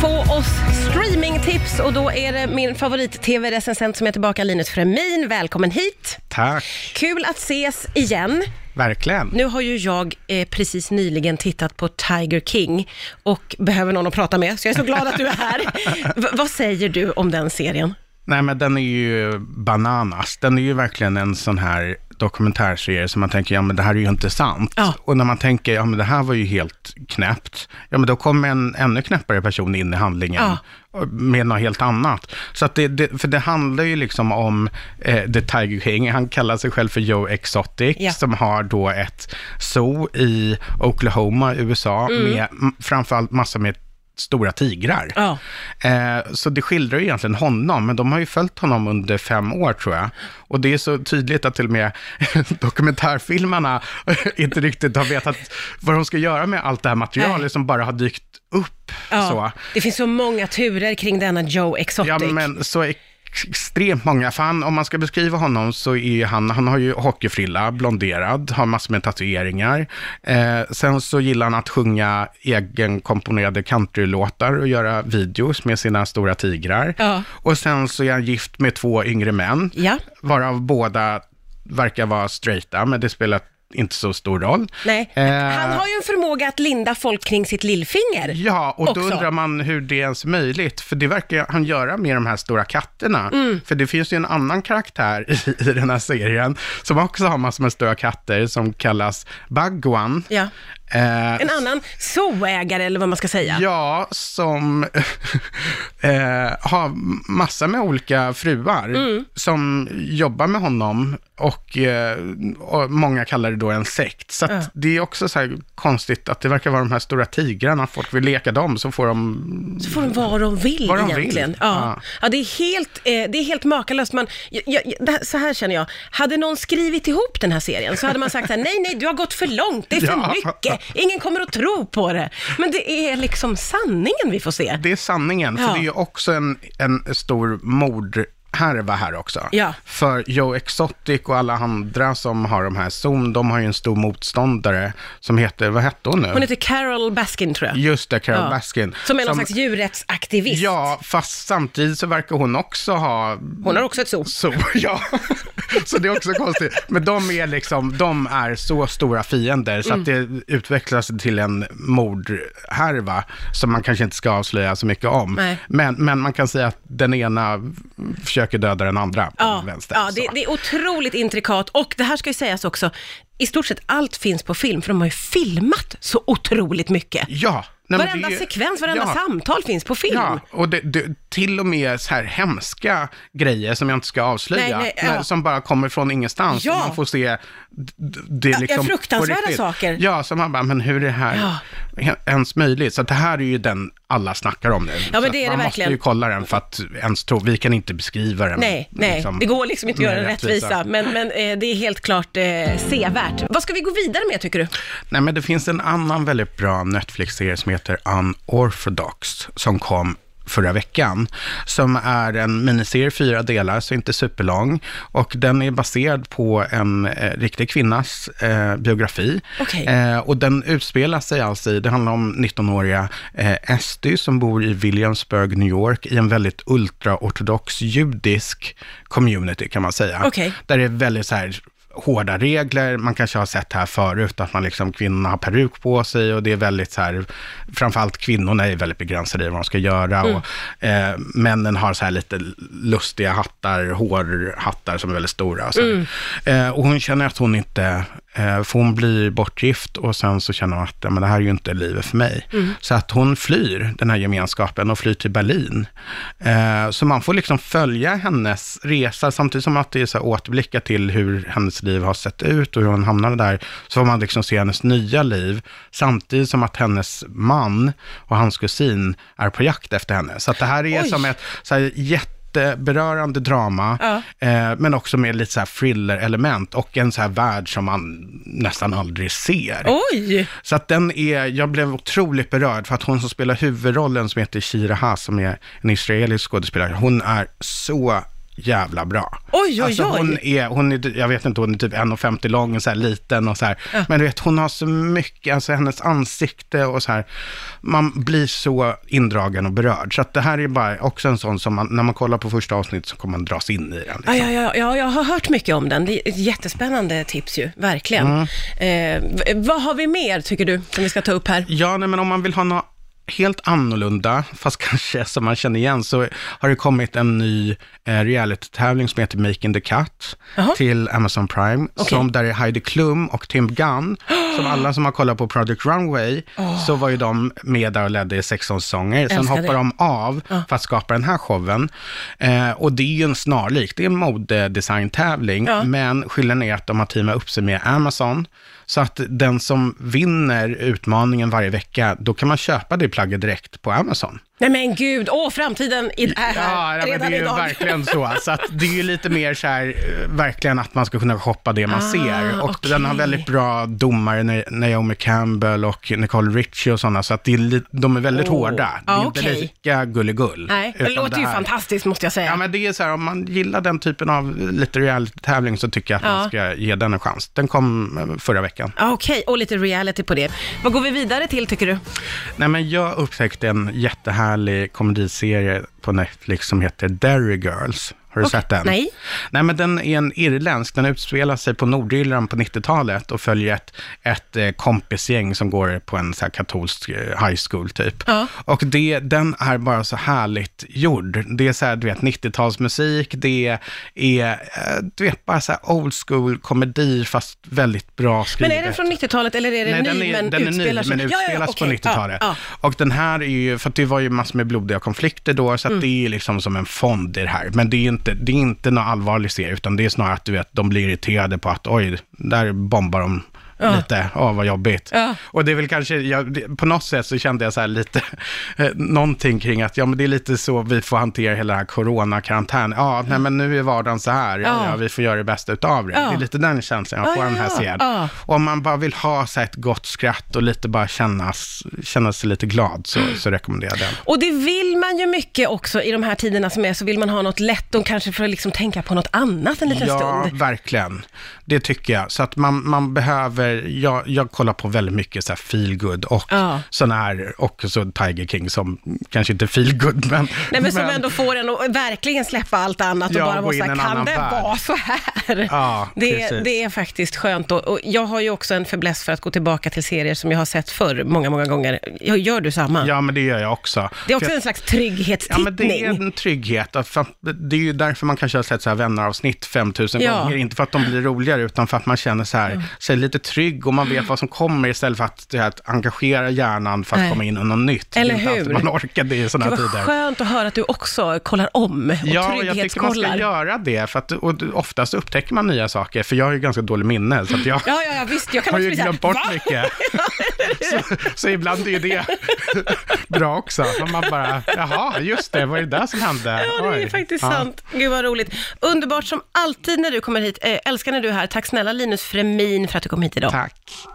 få oss streamingtips och då är det min favorit-tv-recensent som är tillbaka, Linus Fremin. Välkommen hit! Tack, Kul att ses igen. verkligen. Nu har ju jag eh, precis nyligen tittat på Tiger King och behöver någon att prata med, så jag är så glad att du är här. V- vad säger du om den serien? Nej, men den är ju bananas. Den är ju verkligen en sån här dokumentärserie som man tänker, ja men det här är ju inte sant. Ja. Och när man tänker, ja men det här var ju helt knäppt, ja men då kommer en ännu knäppare person in i handlingen. Ja. med något helt annat. Så att det, det, för det handlar ju liksom om eh, The Tiger King, han kallar sig själv för Joe Exotic, Ja. som har då ett zoo i Oklahoma, USA, Mm. med framförallt massor med stora tigrar. Ja. Eh, så det skildrar ju egentligen honom, men de har ju följt honom under fem år tror jag. Och det är så tydligt att till och med dokumentärfilmarna inte riktigt har vetat vad de ska göra med allt det här materialet Nej. som bara har dykt upp. Ja. Så. Det finns så många turer kring denna Joe Exotic. Ja, men så extremt många. För han, om man ska beskriva honom så är han, han har ju hockeyfrilla, blonderad, har massor med tatueringar. Eh, sen så gillar han att sjunga egenkomponerade countrylåtar och göra videos med sina stora tigrar. Ja. Och sen så är han gift med två yngre män, Ja. varav båda verkar vara straighta, men det spelar inte så stor roll. Nej, Eh, han har ju en förmåga att linda folk kring sitt lillfinger. Ja, och då också. undrar man hur det ens är möjligt. För det verkar han göra med de här stora katterna. Mm. För det finns ju en annan karaktär i, i den här serien som också har massor med stora katter som kallas Bagwan. Ja. Eh, En annan zooägare eller vad man ska säga. Ja, som eh, har massa med olika fruar Mm. som jobbar med honom och, eh, och många kallar det då en sekt. Så Ja. det är också så här konstigt att det verkar vara de här stora tigrarna, folk vill leka dem så får de Så får de vad de vill Vad de egentligen. vill. Ja. Ja. Ja. det, är helt, eh, det är helt makalöst. Man, jag, jag, här, så här känner jag, hade någon skrivit ihop den här serien så hade man sagt så här, nej, nej, du har gått för långt, det är för Ja. mycket, ingen kommer att tro på det. Men det är liksom sanningen vi får se. Det är sanningen, för Ja. det är ju också en, en stor mordhärva här också. Ja. För Joe Exotic och alla andra som har de här Zoom, de har ju en stor motståndare som heter, vad hette hon nu? Hon heter Carol Baskin tror jag. Just det, Carol Ja. Baskin. Som är någon slags djurrättsaktivist. Ja, fast samtidigt så verkar hon också ha... Hon har också ett zoo. Så, ja. så det är också konstigt. Men de är liksom, de är så stora fiender så att det utvecklas till en mordhärva som man kanske inte ska avslöja så mycket om. Nej. Men, men man kan säga att den ena försöker döda den andra Ja, vänster. ja det, det är otroligt intrikat och det här ska ju sägas också, i stort sett allt finns på film, för de har ju filmat så otroligt mycket. ja. nej, varenda ju- sekvens, varenda ja. samtal finns på film. Ja, och det, det, till och med så här hemska grejer som jag inte ska avslöja, Nej, nej, ja. som bara kommer från ingenstans. Ja. Och man får se det Ja, liksom fruktansvärda på riktigt. saker. Ja, som man bara, men hur är det här ens möjligt? Så det här är ju den alla snackar om nu. men Så det är att det man verkligen. måste ju kolla den för att ens tro, vi kan inte beskriva den. Nej, nej, liksom, det går liksom inte att göra med en rättvisa, men, men eh, det är helt klart eh, sevärt. Vad ska vi gå vidare med tycker du? Nej, men det finns en annan väldigt bra Netflix-serie som heter Unorthodox, som kom förra veckan, som är en miniserie, fyra delar, så inte superlång. Och den är baserad på en eh, riktig kvinnas eh, biografi. Okej. Eh, och den utspelar sig alltså i, det handlar om 19-åriga eh, Esty som bor i Williamsburg, New York, i en väldigt ultraortodox judisk community kan man säga. Okej. Där det är väldigt så här hårda regler. Man kanske har sett här förut att man liksom, kvinnorna har peruk på sig och det är väldigt så här, framförallt kvinnorna är väldigt begränsade i vad de ska göra och eh, männen har så här lite lustiga hattar, hårhattar som är väldigt stora. Och, här. Eh, och hon känner att hon inte, för hon blir bortgift och sen så känner hon att men det här är ju inte livet för mig. Så att hon flyr den här gemenskapen och flyr till Berlin. Eh, så man får liksom följa hennes resa samtidigt som att det är så återblickar till hur hennes liv har sett ut och hur hon hamnade där. Så får man liksom se hennes nya liv samtidigt som att hennes man och hans kusin är på jakt efter henne. Så att det här är Oj. som ett så här, jätteberörande drama, Ja. eh, men också med lite så här thriller-element och en så här värld som man nästan aldrig ser. Oj! Så att den är, jag blev otroligt berörd för att hon som spelar huvudrollen som heter Shira Ha, som är en israelisk skådespelare, hon är så jävla bra. Oj, oj, alltså, hon är, hon är, jag vet inte, hon är typ 1,50 lång och så här liten och så här. Men du vet, hon har så mycket, alltså hennes ansikte och så här. Man blir så indragen och berörd. Så att det här är bara också en sån som man, när man kollar på första avsnittet så kommer man dras in i den. Liksom. Ja, ja, ja, ja, jag har hört mycket om den. Det är ett jättespännande tips ju, verkligen. Mm. Eh, vad har vi mer, tycker du, som vi ska ta upp här? Ja, nej, men om man vill ha något helt annorlunda, fast kanske som man känner igen, så har det kommit en ny eh, reality-tävling som heter Making the Cut Jaha. till Amazon Prime, Okej. som där är Heidi Klum och Tim Gunn, som alla som har kollat på Project Runway, så var ju de med där och ledde i 16 säsonger. Sen hoppar det. de av för att skapa den här showen. Eh, och det är ju en snarlik, det är en modedesign-tävling, Ja. men skillnaden är att de har teamat upp sig med Amazon. Så att den som vinner utmaningen varje vecka, då kan man köpa det plagget direkt på Amazon. Nej men gud, åh, framtiden är här Ja, ja, men redan det är ju idag. verkligen så. Så att det är ju lite mer så här, eh, verkligen att man ska kunna shoppa det man Ah, ser. Och okej. den har väldigt bra domare, Na- Naomi Campbell och Nicole Richie och sådana, så att det är li- de är väldigt Åh. hårda. Det är Ja, inte lika gulligull. Nej, det låter ju här- fantastiskt måste jag säga. Ja, men det är så här, om man gillar den typen av lite reality-tävling så tycker jag att Ja. man ska ge den en chans. Den kom eh, förra veckan. Ja, Okej, och lite reality på det. Vad går vi vidare till tycker du? Nej, men jag upptäckte en jättehärlig härlig komediserie på Netflix som heter Derry Girls. Har du Okej, sett den? nej. Nej, men den är en irländsk. Den utspelar sig på Nordirland på 90-talet och följer ett, ett eh, kompisgäng som går på en så här katolsk eh, high school typ. Ja. Och det, den är bara så härligt gjord. Det är så här, du vet, 90-talsmusik, det är, eh, du vet, bara så här old school komedi fast väldigt bra Men skrivet. är den från 90-talet eller är det Nej, ny den är, men den är utspelar ny, sig? men Ja, ja, utspelas okej. på 90-talet. Ja, ja. Och den här är ju, för det var ju massor med blodiga konflikter då, så Mm. det är liksom som en fond i det här. Men det är inte, det är inte någon allvarlig serie, utan det är snarare att du vet, de blir irriterade på att oj, där bombar de Ja. lite, åh vad jobbigt. Ja. Och det är väl kanske, jag, på något sätt så kände jag så här lite, eh, någonting kring att ja men det är lite så vi får hantera hela den här coronakarantän. Ja, nej men nu är vardagen så här, ja, Ja. ja vi får göra det bästa utav det. Ja. Det är lite den känslan jag Ja, får ja, den här ja. serien. Ja. Och om man bara vill ha så ett gott skratt och lite bara kännas, känna sig lite glad så, så rekommenderar jag den. Och det vill man ju mycket också i de här tiderna som är, så vill man ha något lätt och kanske för att liksom tänka på något annat en liten ja, stund. verkligen. Det tycker jag. Så att man, man behöver, jag, jag kollar på väldigt mycket så här feel good och Ja. sådana här, och så Tiger King som kanske inte feel good men... Nej men som ändå får en att verkligen släppa allt annat och Ja, bara här, en kan det värld." vara så här? Ja, det, det är faktiskt skönt och, och jag har ju också en fäbless för att gå tillbaka till serier som jag har sett förr många, många gånger. Jag- Gör du samma? Ja, men det gör jag också. Det är också För jag- en slags Ja, trygghetstittning. men det är en trygghet. Det är ju därför man kanske har sett så här vänneravsnitt 5000 Ja. gånger. Inte för att de blir roligare, utan för att man känner så här, sig lite trygg och man vet vad som kommer istället för att, det här, att engagera hjärnan för att Nej. komma in i något nytt. Eller det är inte hur? man orkar det i sådana här tider. skönt att höra att du också kollar om och Ja, jag tycker man ska trygghetskollar. göra det, för att och oftast upptäcker man nya saker, för jag har ju ganska dålig minne, så att jag Ja, ja, ja, visst. Jag kan har ju glömt bort "Va?" mycket. så, så ibland är ju det bra också. Man bara, jaha, just det, vad är det där som hände? Ja, det är Oj. faktiskt Ja. sant. Gud vad roligt. Underbart som alltid när du kommer hit. Eh, älskar när du är här. Tack snälla Linus Fremin för att du kom hit idag. Tack.